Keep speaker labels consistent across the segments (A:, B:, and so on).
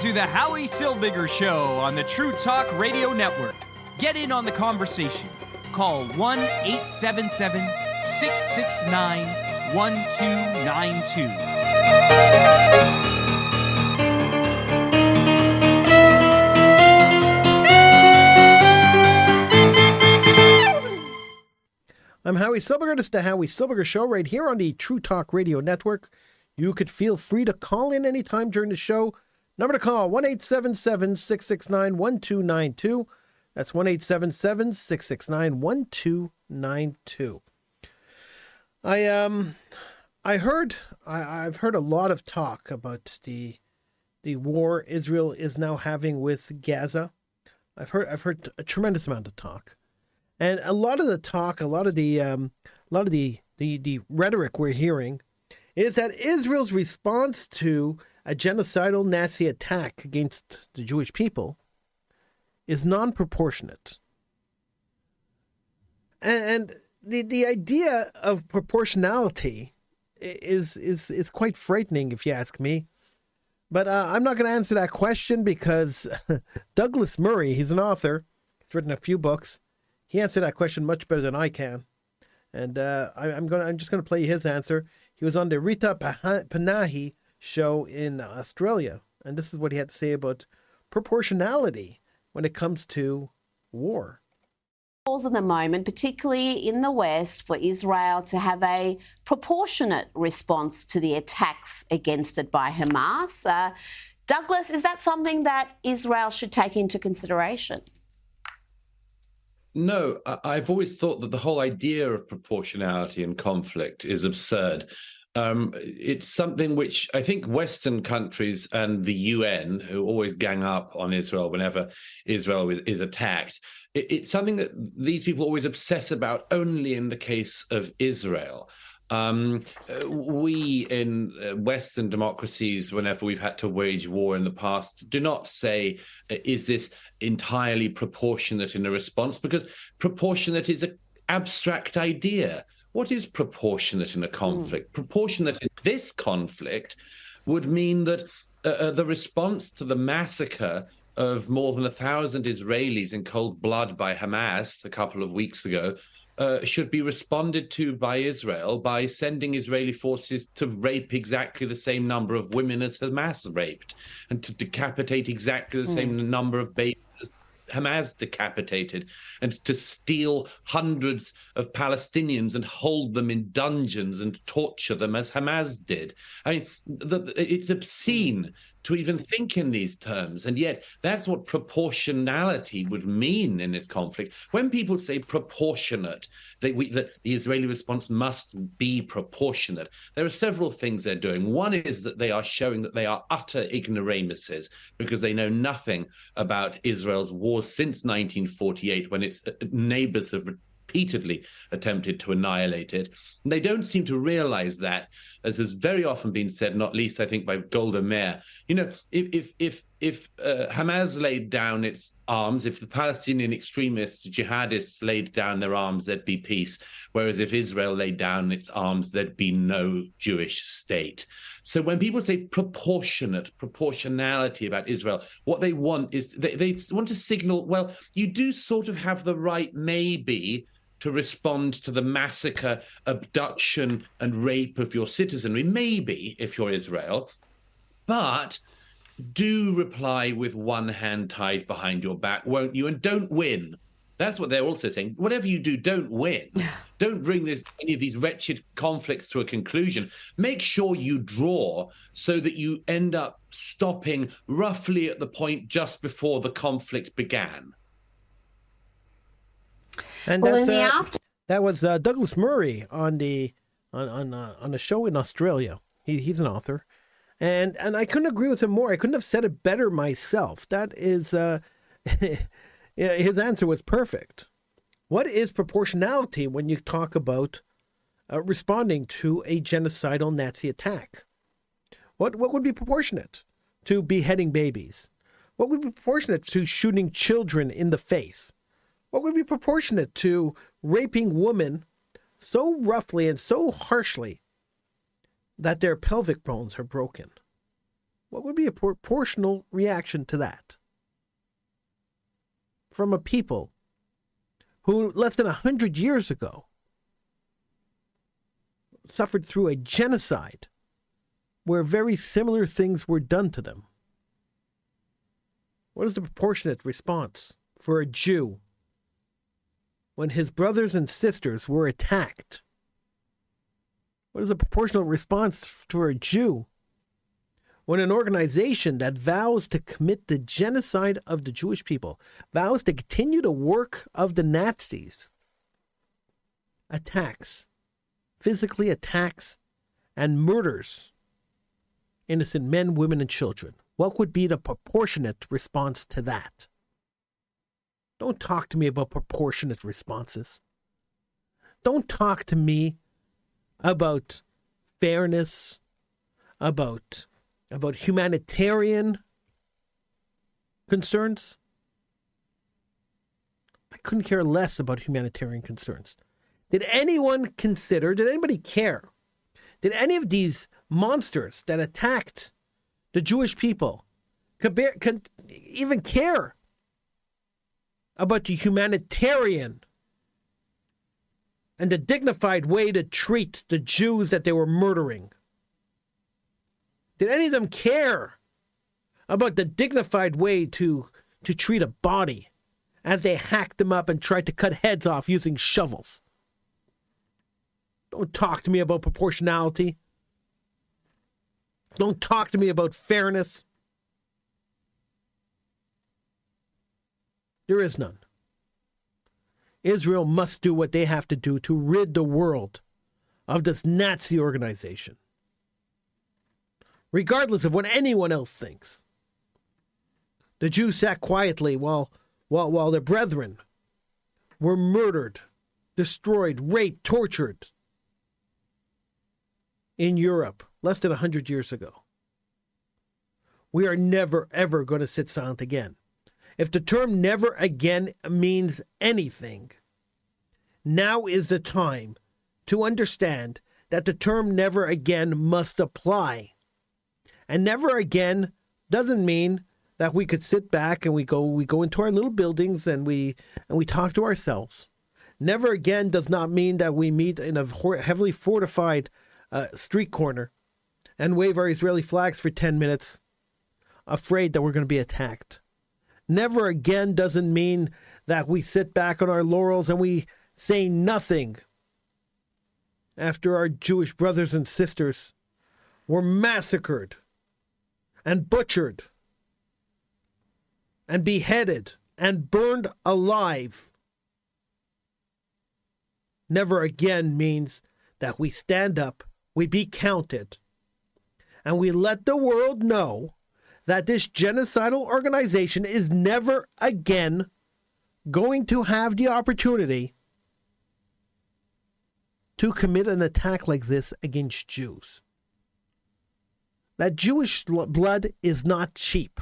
A: to the Howie Silberger Show on the True Talk Radio Network. Get in on the conversation. Call 1 877 669 1292.
B: I'm Howie Silberger. This is the Howie Silberger Show right here on the True Talk Radio Network. You could feel free to call in anytime during the show. Number to call 1 669 1292. That's 1 669 1292. I um I heard I, I've heard a lot of talk about the the war Israel is now having with Gaza. I've heard I've heard a tremendous amount of talk. And a lot of the talk, a lot of the um, a lot of the, the the rhetoric we're hearing is that Israel's response to a genocidal Nazi attack against the Jewish people is non-proportionate. And, and the the idea of proportionality is is is quite frightening, if you ask me. But uh, I'm not going to answer that question because Douglas Murray, he's an author, he's written a few books he answered that question much better than I can, and uh, I, am going. I'm just going to play his answer. He was on the Rita Panahi show in Australia, and this is what he had to say about proportionality when it comes to war.
C: Calls in the moment, particularly in the West, for Israel to have a proportionate response to the attacks against it by Hamas. Uh, Douglas, is that something that Israel should take into consideration?
D: No, I've always thought that the whole idea of proportionality in conflict is absurd. Um, it's something which I think Western countries and the UN, who always gang up on Israel whenever Israel is, is attacked, it, it's something that these people always obsess about only in the case of Israel. Um, uh, we in uh, Western democracies, whenever we've had to wage war in the past, do not say, uh, is this entirely proportionate in a response? Because proportionate is an abstract idea. What is proportionate in a conflict? Mm. Proportionate in this conflict would mean that uh, uh, the response to the massacre of more than a thousand Israelis in cold blood by Hamas a couple of weeks ago uh, should be responded to by Israel by sending Israeli forces to rape exactly the same number of women as Hamas raped and to decapitate exactly the same mm. number of babies Hamas decapitated and to steal hundreds of Palestinians and hold them in dungeons and torture them as Hamas did. I mean, the, it's obscene to even think in these terms. And yet, that's what proportionality would mean in this conflict. When people say proportionate, we, that the Israeli response must be proportionate, there are several things they're doing. One is that they are showing that they are utter ignoramuses because they know nothing about Israel's war since 1948, when its uh, neighbors have repeatedly attempted to annihilate it. And they don't seem to realize that, as has very often been said, not least I think by Golda Meir. You know, if if if if uh, Hamas laid down its arms, if the Palestinian extremists, jihadists laid down their arms, there'd be peace. Whereas if Israel laid down its arms, there'd be no Jewish state. So when people say proportionate, proportionality about Israel, what they want is they, they want to signal, well, you do sort of have the right, maybe, to respond to the massacre, abduction, and rape of your citizenry, maybe if you're Israel, but do reply with one hand tied behind your back, won't you? And don't win. That's what they're also saying. Whatever you do, don't win. don't bring this any of these wretched conflicts to a conclusion. Make sure you draw so that you end up stopping roughly at the point just before the conflict began.
B: And well, in the after- that was uh, Douglas Murray on the on on uh, on a show in Australia. He, he's an author, and and I couldn't agree with him more. I couldn't have said it better myself. That is, uh, his answer was perfect. What is proportionality when you talk about uh, responding to a genocidal Nazi attack? What what would be proportionate to beheading babies? What would be proportionate to shooting children in the face? What would be proportionate to raping women so roughly and so harshly that their pelvic bones are broken? What would be a proportional reaction to that? From a people who, less than a hundred years ago, suffered through a genocide where very similar things were done to them. What is the proportionate response for a Jew when his brothers and sisters were attacked? What is a proportional response for a Jew when an organization that vows to commit the genocide of the Jewish people, vows to continue the work of the Nazis, attacks, physically attacks, and murders innocent men, women, and children? What would be the proportionate response to that? Don't talk to me about proportionate responses. Don't talk to me about fairness, about about humanitarian concerns. I couldn't care less about humanitarian concerns. Did anyone consider, did anybody care? Did any of these monsters that attacked the Jewish people even care about the humanitarian and the dignified way to treat the Jews that they were murdering? Did any of them care about the dignified way to, to treat a body as they hacked them up and tried to cut heads off using shovels? Don't talk to me about proportionality. Don't talk to me about fairness. There is none. Israel must do what they have to do to rid the world of this Nazi organization regardless of what anyone else thinks. The Jews sat quietly while, while, while their brethren were murdered, destroyed, raped, tortured in Europe less than a 100 years ago. We are never, ever going to sit silent again. If the term never again means anything, now is the time to understand that the term never again must apply and never again doesn't mean that we could sit back and we go we go into our little buildings and we and we talk to ourselves. Never again does not mean that we meet in a heavily fortified uh, street corner and wave our Israeli flags for 10 minutes, afraid that we're going to be attacked. Never again doesn't mean that we sit back on our laurels and we say nothing after our Jewish brothers and sisters were massacred and butchered and beheaded and burned alive. Never again means that we stand up, we be counted, and we let the world know that this genocidal organization is never again going to have the opportunity to commit an attack like this against Jews that Jewish blood is not cheap.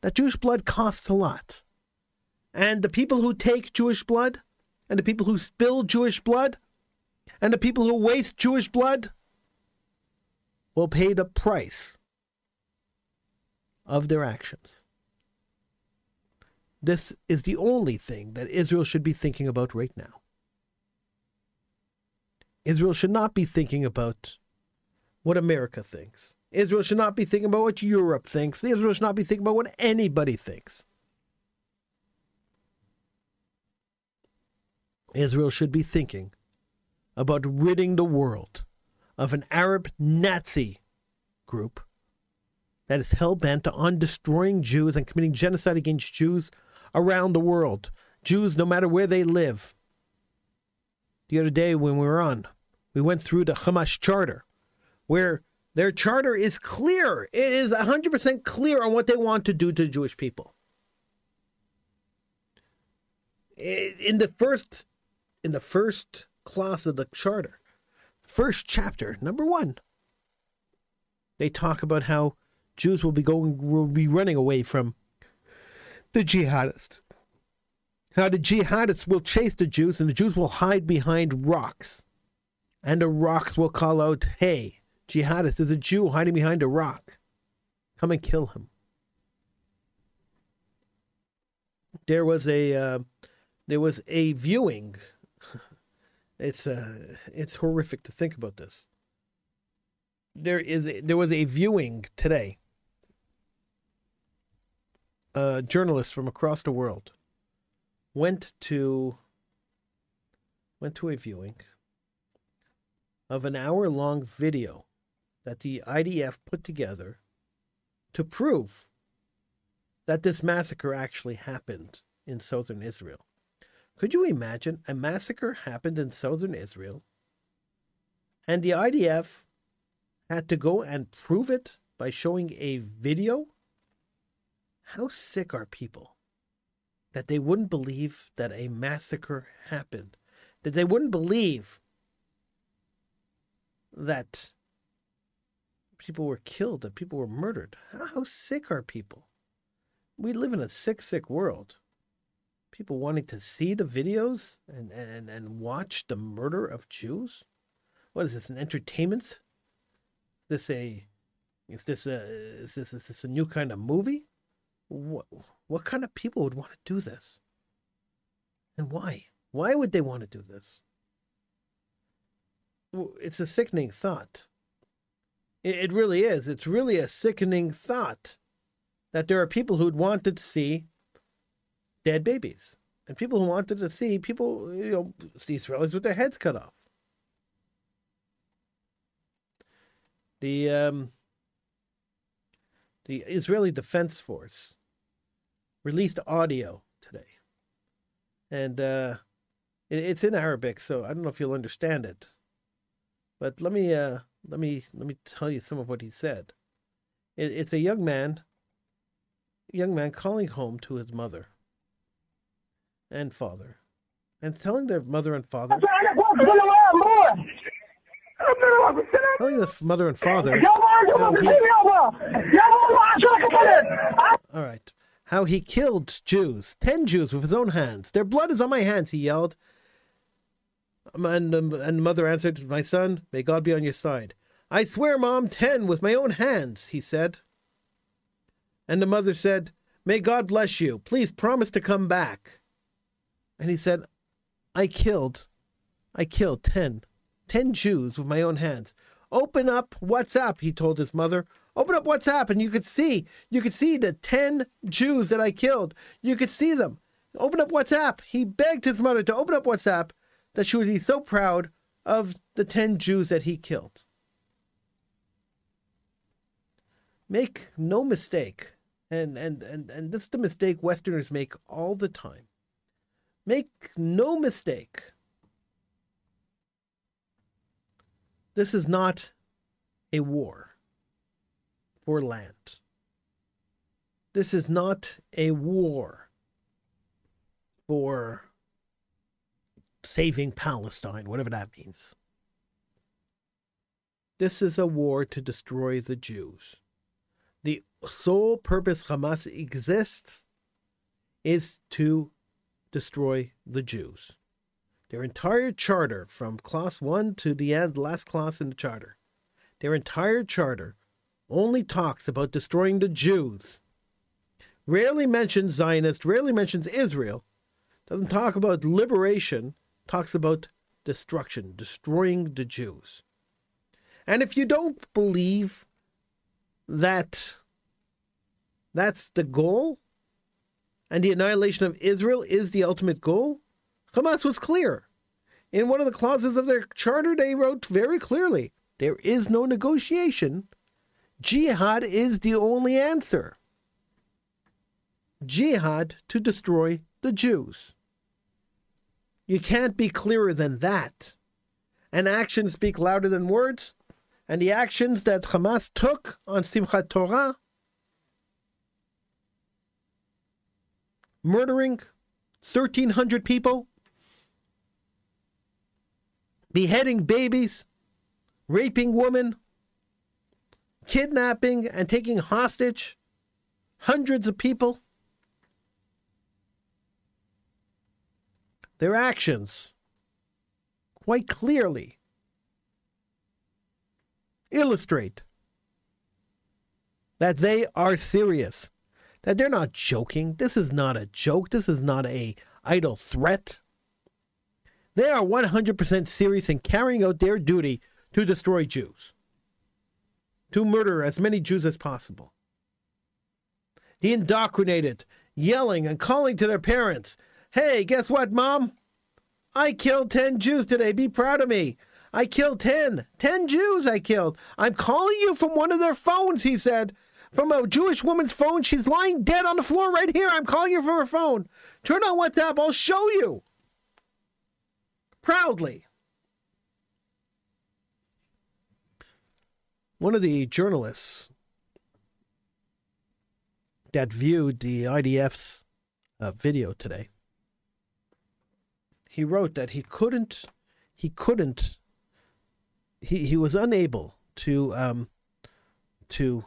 B: That Jewish blood costs a lot. And the people who take Jewish blood, and the people who spill Jewish blood, and the people who waste Jewish blood will pay the price of their actions. This is the only thing that Israel should be thinking about right now. Israel should not be thinking about what America thinks. Israel should not be thinking about what Europe thinks. Israel should not be thinking about what anybody thinks. Israel should be thinking about ridding the world of an Arab Nazi group that is hell bent on destroying Jews and committing genocide against Jews around the world. Jews, no matter where they live. The other day when we were on, we went through the Hamas Charter where their charter is clear. It is 100% clear on what they want to do to the Jewish people. In the first in the first clause of the charter, first chapter, number 1, they talk about how Jews will be going will be running away from the jihadists. Now the jihadists will chase the Jews and the Jews will hide behind rocks. And the rocks will call out, "Hey, jihadist There's a Jew hiding behind a rock. come and kill him. There was a uh, there was a viewing. It's uh, it's horrific to think about this. There is a, there was a viewing today. A journalist from across the world went to went to a viewing of an hour long video that the IDF put together to prove that this massacre actually happened in southern Israel. Could you imagine a massacre happened in southern Israel and the IDF had to go and prove it by showing a video? How sick are people that they wouldn't believe that a massacre happened? That they wouldn't believe that people were killed, that people were murdered. How, sick are people? We live in a sick, sick world. People wanting to see the videos and, and, and watch the murder of Jews? What is this, an entertainment? Is this a is this a is this, is this a new kind of movie? What what kind of people would want to do this? And why? Why would they want to do this? It's a sickening thought. It really is. It's really a sickening thought that there are people who'd wanted to see dead babies and people who wanted to see people, you know, see Israelis with their heads cut off. The um, the Israeli Defense Force released audio today, and uh, it, it's in Arabic, so I don't know if you'll understand it. But let me uh, let me let me tell you some of what he said. It, it's a young man, young man calling home to his mother and father, and telling their mother and father. Telling the mother and father. all right. How he killed Jews, ten Jews with his own hands. Their blood is on my hands, he yelled. And, um, and mother answered, My son, may God be on your side. I swear, Mom, ten with my own hands, he said. And the mother said, May God bless you. Please promise to come back. And he said, I killed, I killed ten, ten Jews with my own hands. Open up WhatsApp, he told his mother. Open up WhatsApp and you could see, you could see the 10 Jews that I killed. You could see them. Open up WhatsApp. He begged his mother to open up WhatsApp that she would be so proud of the 10 Jews that he killed. Make no mistake, and, and, and, and this is the mistake Westerners make all the time. Make no mistake. This is not a war for land. This is not a war for saving Palestine, whatever that means. This is a war to destroy the Jews. The sole purpose Hamas exists is to destroy the Jews. Their entire charter, from clause 1 to the end, last clause in the charter, their entire charter only talks about destroying the Jews. Rarely mentions Zionist, rarely mentions Israel, doesn't talk about liberation, talks about destruction, destroying the Jews. And if you don't believe that that's the goal and the annihilation of Israel is the ultimate goal, Hamas was clear. In one of the clauses of their charter, they wrote very clearly there is no negotiation. Jihad is the only answer. Jihad to destroy the Jews. You can't be clearer than that. And actions speak louder than words. And the actions that Hamas took on Simchat Torah, murdering 1,300 people, beheading babies, raping women, kidnapping and taking hostage hundreds of people. their actions quite clearly illustrate that they are serious, that they're not joking. This is not a joke. This is not a idle threat. They are 100% serious in carrying out their duty to destroy Jews, to murder as many Jews as possible. The indoctrinated, yelling and calling to their parents, Hey, guess what, Mom? I killed 10 Jews today. Be proud of me. I killed 10. 10 Jews I killed. I'm calling you from one of their phones, he said. From a Jewish woman's phone. She's lying dead on the floor right here. I'm calling you from her phone. Turn on WhatsApp. I'll show you. Proudly. One of the journalists that viewed the IDF's uh, video today, he wrote that he couldn't, he couldn't, he, he was unable to, um, to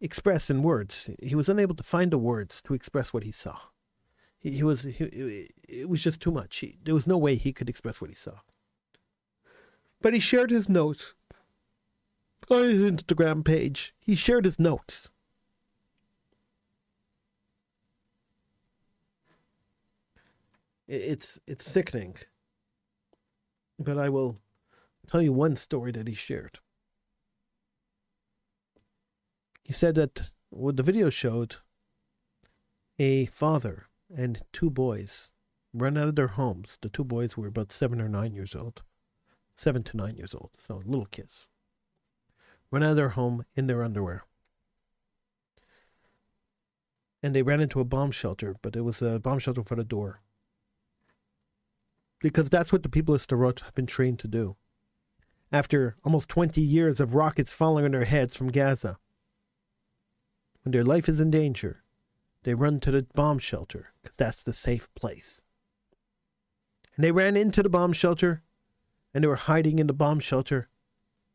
B: express in words. He was unable to find the words to express what he saw. He, he was, he, it was just too much. He, there was no way he could express what he saw. But he shared his notes on his Instagram page. He shared his notes. It's it's sickening. But I will tell you one story that he shared. He said that what the video showed a father and two boys run out of their homes. The two boys were about seven or nine years old. Seven to nine years old, so little kids. Run out of their home in their underwear. And they ran into a bomb shelter, but it was a bomb shelter for the door because that's what the people of Sderot have been trained to do. After almost 20 years of rockets falling on their heads from Gaza, when their life is in danger, they run to the bomb shelter because that's the safe place. And they ran into the bomb shelter and they were hiding in the bomb shelter.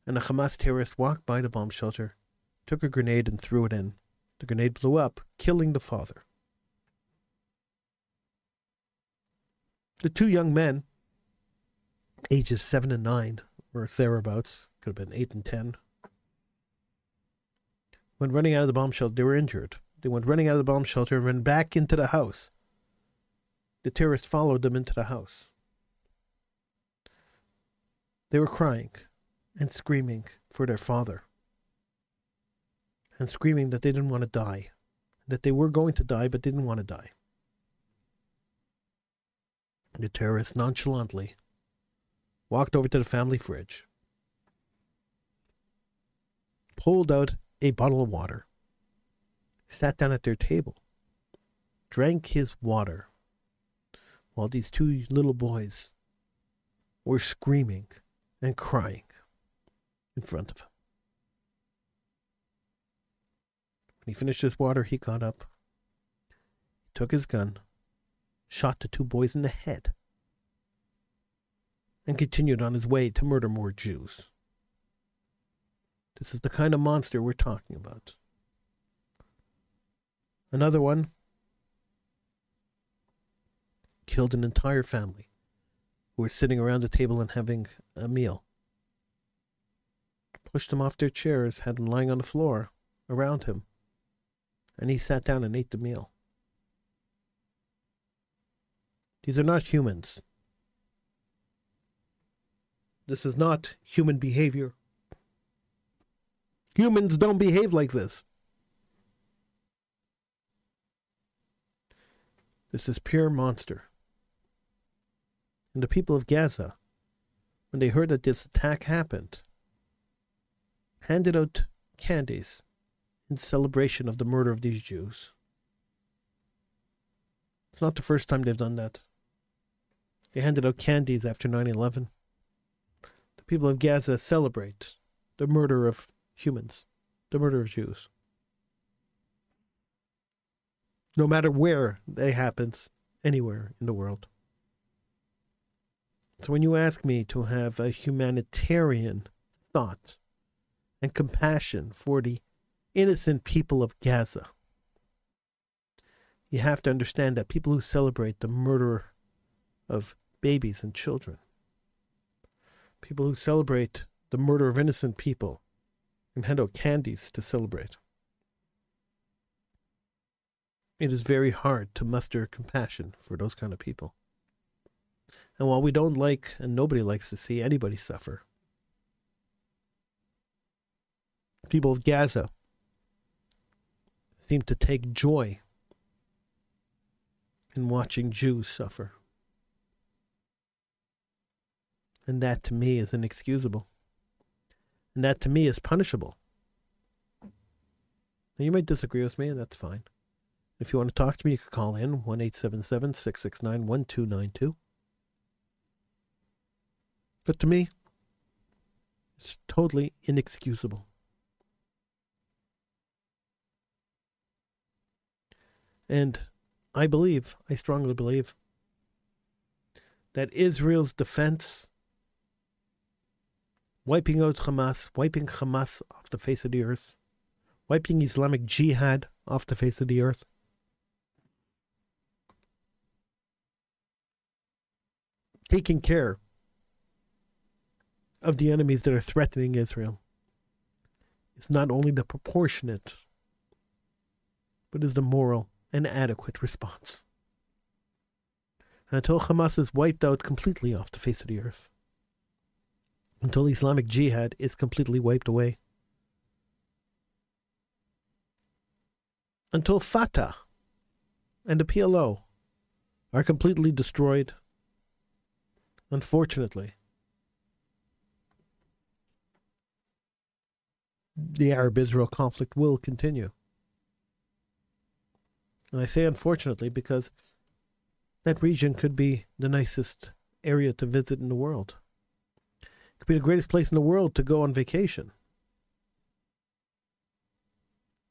B: And a Hamas terrorist walked by the bomb shelter, took a grenade, and threw it in. The grenade blew up, killing the father. The two young men, ages seven and nine, or thereabouts, could have been eight and ten, when running out of the bomb shelter, they were injured. They went running out of the bomb shelter and ran back into the house. The terrorists followed them into the house. They were crying and screaming for their father, and screaming that they didn't want to die, that they were going to die but didn't want to die. The terrorist nonchalantly walked over to the family fridge, pulled out a bottle of water, sat down at their table, drank his water, while these two little boys were screaming and crying in front of him. When he finished his water, he got up, took his gun, shot the two boys in the head, and continued on his way to murder more Jews. This is the kind of monster we're talking about. Another one killed an entire family who were sitting around a table and having a meal. Pushed them off their chairs, had them lying on the floor around him, and he sat down and ate the meal. These are not humans. This is not human behavior. Humans don't behave like this. This is pure monster. And the people of Gaza, when they heard that this attack happened, handed out candies in celebration of the murder of these Jews. It's not the first time they've done that. They handed out candies after 9 11. The people of Gaza celebrate the murder of humans, the murder of Jews. No matter where it happens, anywhere in the world. So when you ask me to have a humanitarian thought and compassion for the innocent people of Gaza, you have to understand that people who celebrate the murder of babies and children, people who celebrate the murder of innocent people, and hand out candies to celebrate. it is very hard to muster compassion for those kind of people. And while we don't like, and nobody likes to see anybody suffer, people of Gaza seem to take joy in watching Jews suffer. And that to me is inexcusable. And that to me is punishable. Now, you might disagree with me, and that's fine. If you want to talk to me, you can call in 1 669 1292. But to me, it's totally inexcusable. And I believe, I strongly believe, that Israel's defense, wiping out Hamas, wiping Hamas off the face of the earth, wiping Islamic Jihad off the face of the earth, taking care of the enemies that are threatening Israel is not only the proportionate, but is the moral and adequate response. Until Hamas is wiped out completely off the face of the earth, until Islamic Jihad is completely wiped away, until Fatah and the PLO are completely destroyed, unfortunately, the Arab Israel conflict will continue. And I say unfortunately because that region could be the nicest area to visit in the world. It could be the greatest place in the world to go on vacation.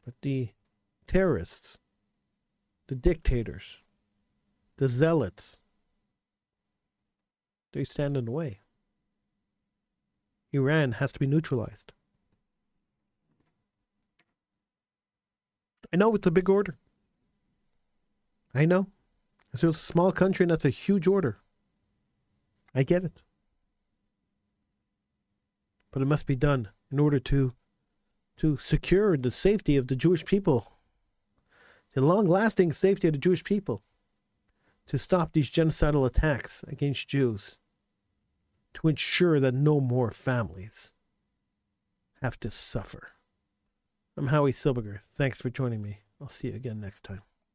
B: But the terrorists, the dictators, the zealots, they stand in the way. Iran has to be neutralized. I know it's a big order. I know. So it's a small country and that's a huge order. I get it. But it must be done in order to to secure the safety of the Jewish people, the long lasting safety of the Jewish people, to stop these genocidal attacks against Jews, to ensure that no more families have to suffer. I'm Howie Silberger. Thanks for joining me. I'll see you again next time.